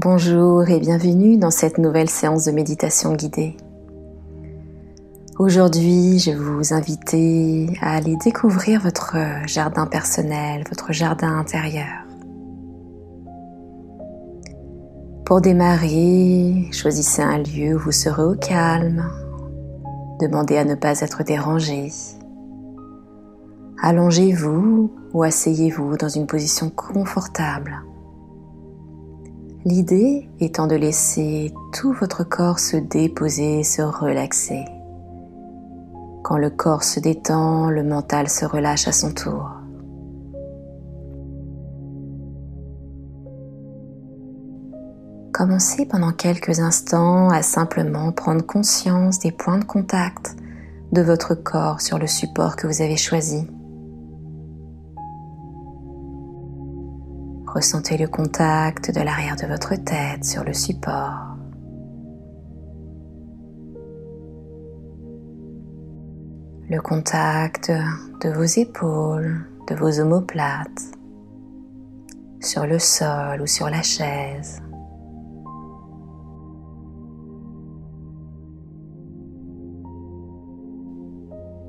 Bonjour et bienvenue dans cette nouvelle séance de méditation guidée. Aujourd'hui, je vais vous inviter à aller découvrir votre jardin personnel, votre jardin intérieur. Pour démarrer, choisissez un lieu où vous serez au calme. Demandez à ne pas être dérangé. Allongez-vous ou asseyez-vous dans une position confortable L'idée étant de laisser tout votre corps se déposer, se relaxer. Quand le corps se détend, le mental se relâche à son tour. Commencez pendant quelques instants à simplement prendre conscience des points de contact de votre corps sur le support que vous avez choisi. Ressentez le contact de l'arrière de votre tête sur le support. Le contact de vos épaules, de vos omoplates, sur le sol ou sur la chaise.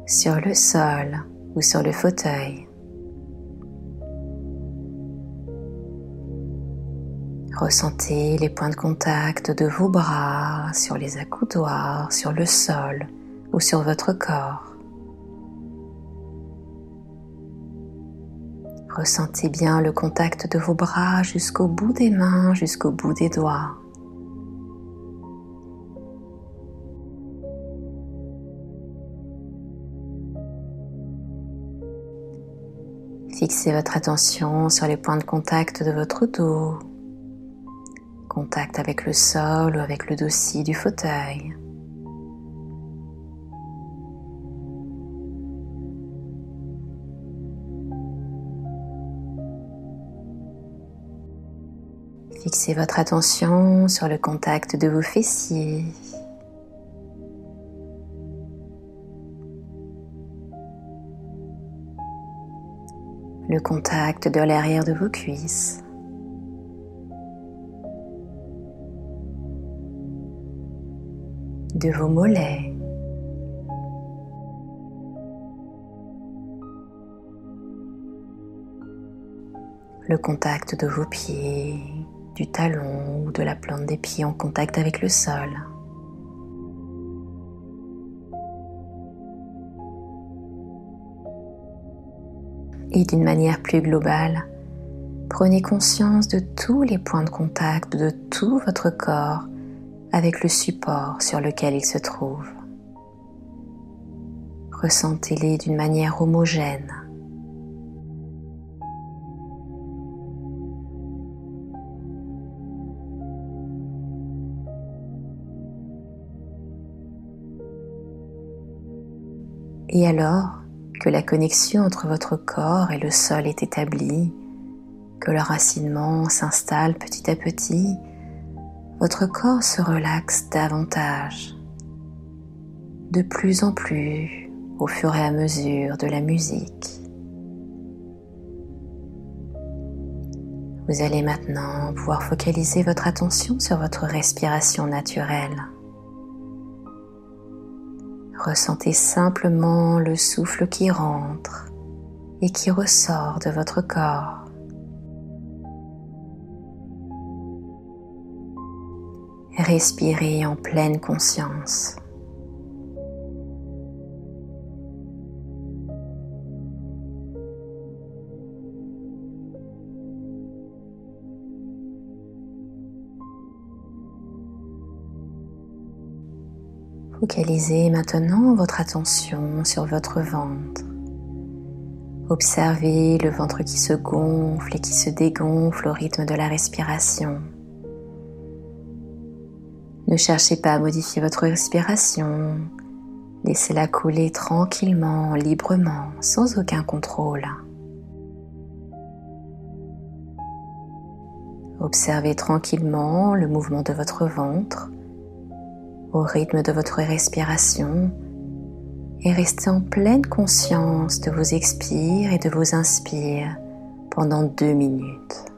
Sur le sol ou sur le fauteuil. Ressentez les points de contact de vos bras sur les accoudoirs, sur le sol ou sur votre corps. Ressentez bien le contact de vos bras jusqu'au bout des mains, jusqu'au bout des doigts. Fixez votre attention sur les points de contact de votre dos, contact avec le sol ou avec le dossier du fauteuil. Fixez votre attention sur le contact de vos fessiers. Le contact de l'arrière de vos cuisses. De vos mollets. Le contact de vos pieds, du talon ou de la plante des pieds en contact avec le sol. Et d'une manière plus globale, prenez conscience de tous les points de contact de tout votre corps avec le support sur lequel il se trouve. Ressentez-les d'une manière homogène. Et alors que la connexion entre votre corps et le sol est établie, que le racinement s'installe petit à petit, votre corps se relaxe davantage, de plus en plus au fur et à mesure de la musique. Vous allez maintenant pouvoir focaliser votre attention sur votre respiration naturelle. Ressentez simplement le souffle qui rentre et qui ressort de votre corps. Respirez en pleine conscience. Focalisez maintenant votre attention sur votre ventre. Observez le ventre qui se gonfle et qui se dégonfle au rythme de la respiration. Ne cherchez pas à modifier votre respiration. Laissez-la couler tranquillement, librement, sans aucun contrôle. Observez tranquillement le mouvement de votre ventre au rythme de votre respiration et restez en pleine conscience de vos expires et de vos inspires pendant deux minutes.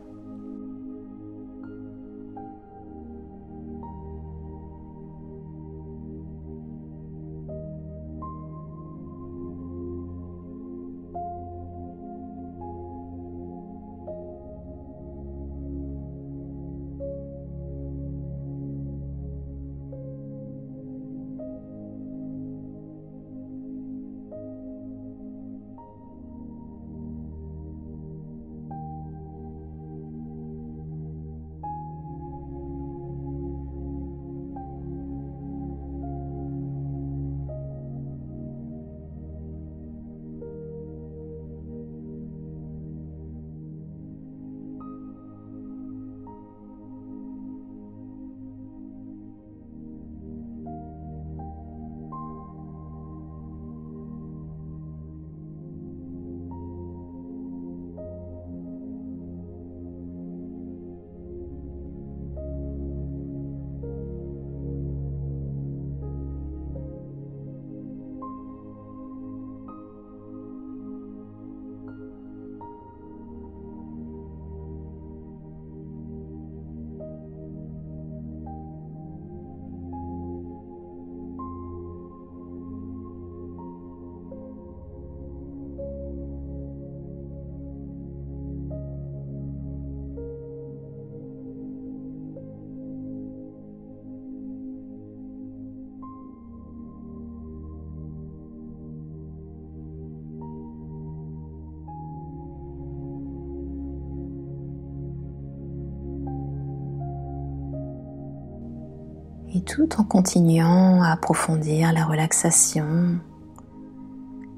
Et tout en continuant à approfondir la relaxation,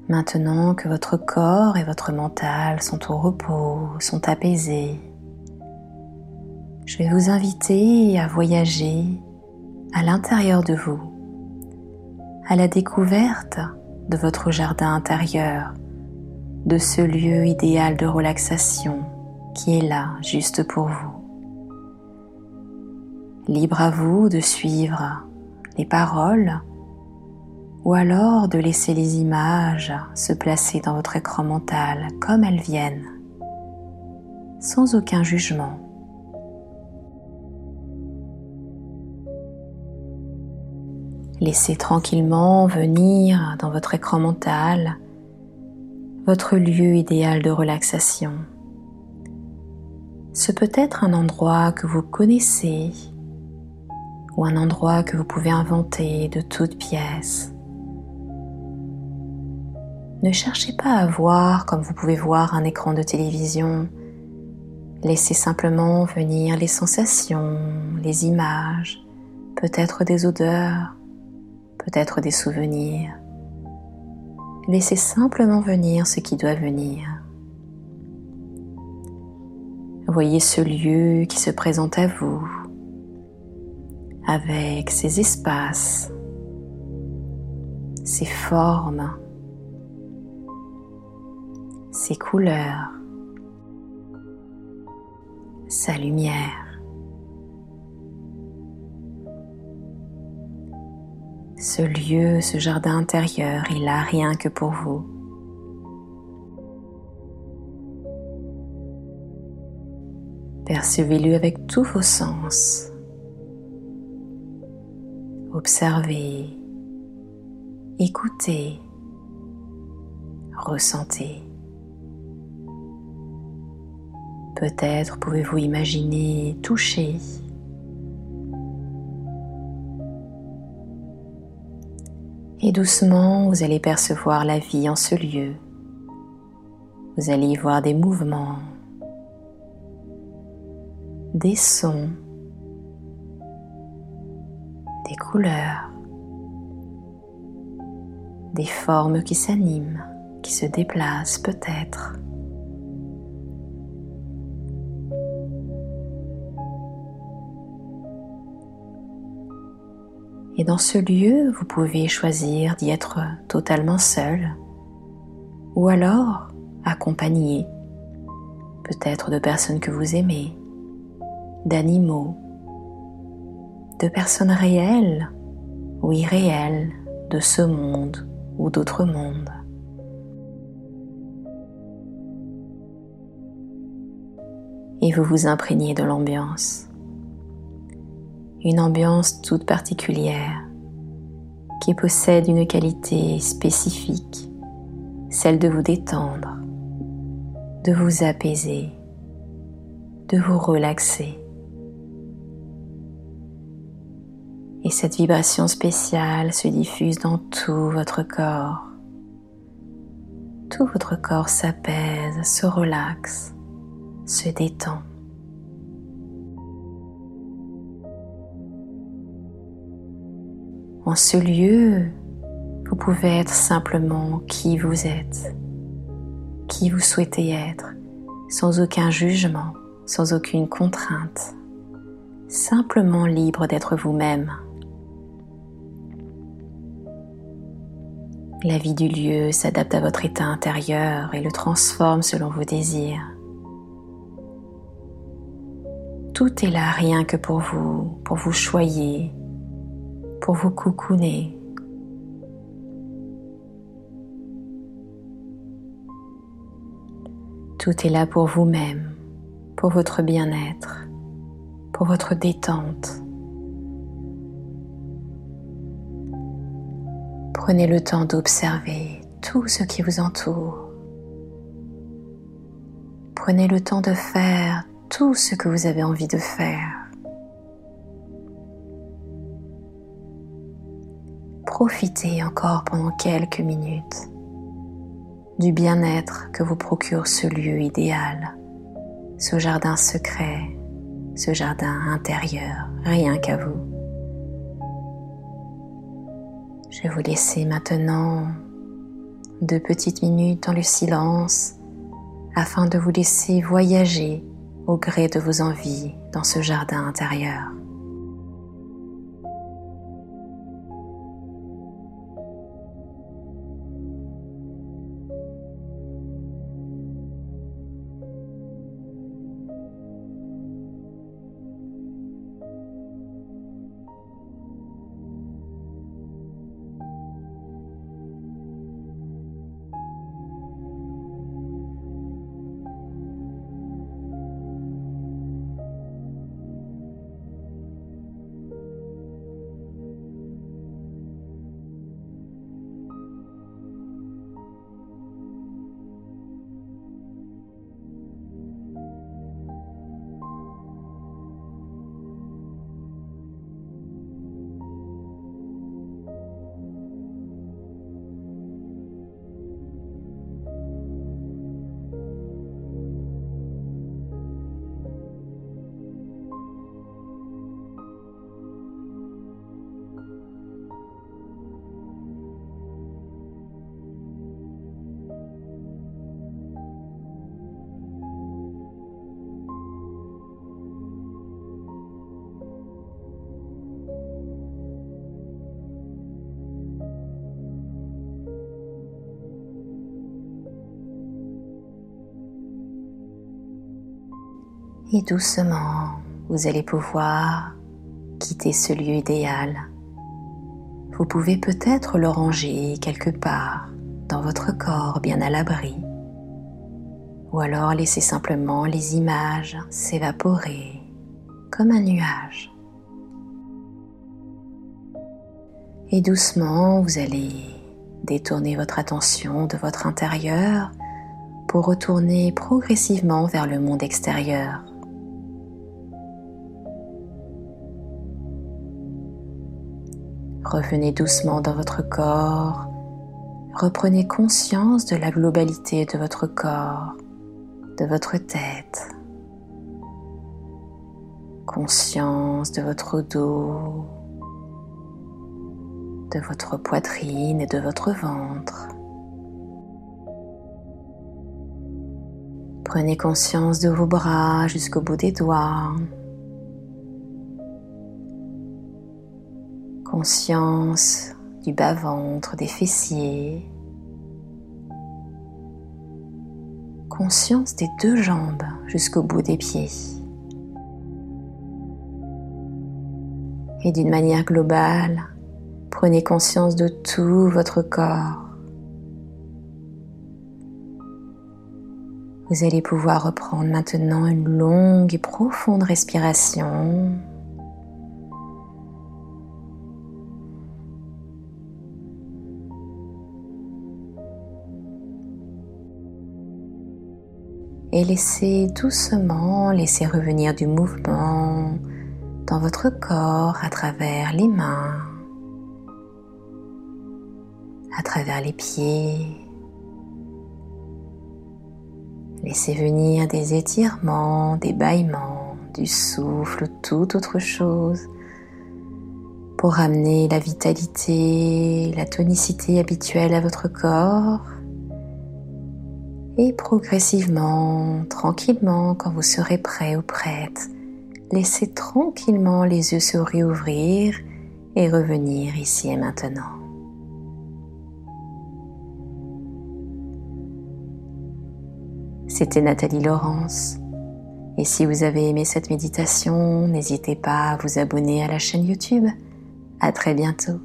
maintenant que votre corps et votre mental sont au repos, sont apaisés, je vais vous inviter à voyager à l'intérieur de vous, à la découverte de votre jardin intérieur, de ce lieu idéal de relaxation qui est là juste pour vous. Libre à vous de suivre les paroles ou alors de laisser les images se placer dans votre écran mental comme elles viennent, sans aucun jugement. Laissez tranquillement venir dans votre écran mental votre lieu idéal de relaxation. Ce peut être un endroit que vous connaissez ou un endroit que vous pouvez inventer de toutes pièces. Ne cherchez pas à voir comme vous pouvez voir un écran de télévision. Laissez simplement venir les sensations, les images, peut-être des odeurs, peut-être des souvenirs. Laissez simplement venir ce qui doit venir. Voyez ce lieu qui se présente à vous avec ses espaces, ses formes, ses couleurs, sa lumière. Ce lieu, ce jardin intérieur, il a rien que pour vous. Percevez-le avec tous vos sens. Observez, écoutez, ressentez. Peut-être pouvez-vous imaginer toucher Et doucement, vous allez percevoir la vie en ce lieu. Vous allez y voir des mouvements, des sons, des couleurs, des formes qui s'animent, qui se déplacent peut-être. Et dans ce lieu, vous pouvez choisir d'y être totalement seul ou alors accompagné, peut-être de personnes que vous aimez, d'animaux, de personnes réelles ou irréelles de ce monde ou d'autres mondes. Et vous vous imprégnez de l'ambiance une ambiance toute particulière qui possède une qualité spécifique, celle de vous détendre, de vous apaiser, de vous relaxer. Et cette vibration spéciale se diffuse dans tout votre corps. Tout votre corps s'apaise, se relaxe, se détend. En ce lieu, vous pouvez être simplement qui vous êtes, qui vous souhaitez être, sans aucun jugement, sans aucune contrainte, simplement libre d'être vous-même. La vie du lieu s'adapte à votre état intérieur et le transforme selon vos désirs. Tout est là rien que pour vous, pour vous choyer, pour vous coucouner. Tout est là pour vous-même, pour votre bien-être, pour votre détente. Prenez le temps d'observer tout ce qui vous entoure. Prenez le temps de faire tout ce que vous avez envie de faire. profitez encore pendant quelques minutes du bien-être que vous procure ce lieu idéal, ce jardin secret, ce jardin intérieur, rien qu'à vous. Je vais vous laisser maintenant deux petites minutes dans le silence afin de vous laisser voyager au gré de vos envies dans ce jardin intérieur. Et doucement, vous allez pouvoir quitter ce lieu idéal. Vous pouvez peut-être le ranger quelque part dans votre corps bien à l'abri. Ou alors laisser simplement les images s'évaporer comme un nuage. Et doucement, vous allez détourner votre attention de votre intérieur pour retourner progressivement vers le monde extérieur. Revenez doucement dans votre corps. Reprenez conscience de la globalité de votre corps, de votre tête. Conscience de votre dos, de votre poitrine et de votre ventre. Prenez conscience de vos bras jusqu'au bout des doigts. Conscience du bas-ventre, des fessiers, conscience des deux jambes jusqu'au bout des pieds. Et d'une manière globale, prenez conscience de tout votre corps. Vous allez pouvoir reprendre maintenant une longue et profonde respiration et laissez doucement laisser revenir du mouvement dans votre corps à travers les mains, à travers les pieds. Laissez venir des étirements, des bâillements, du souffle ou toute autre chose pour ramener la vitalité, la tonicité habituelle à votre corps et progressivement, tranquillement, quand vous serez prêt ou prête, laissez tranquillement les yeux se réouvrir et revenir ici et maintenant. C'était Nathalie Laurence. Et si vous avez aimé cette méditation, n'hésitez pas à vous abonner à la chaîne YouTube. À très bientôt.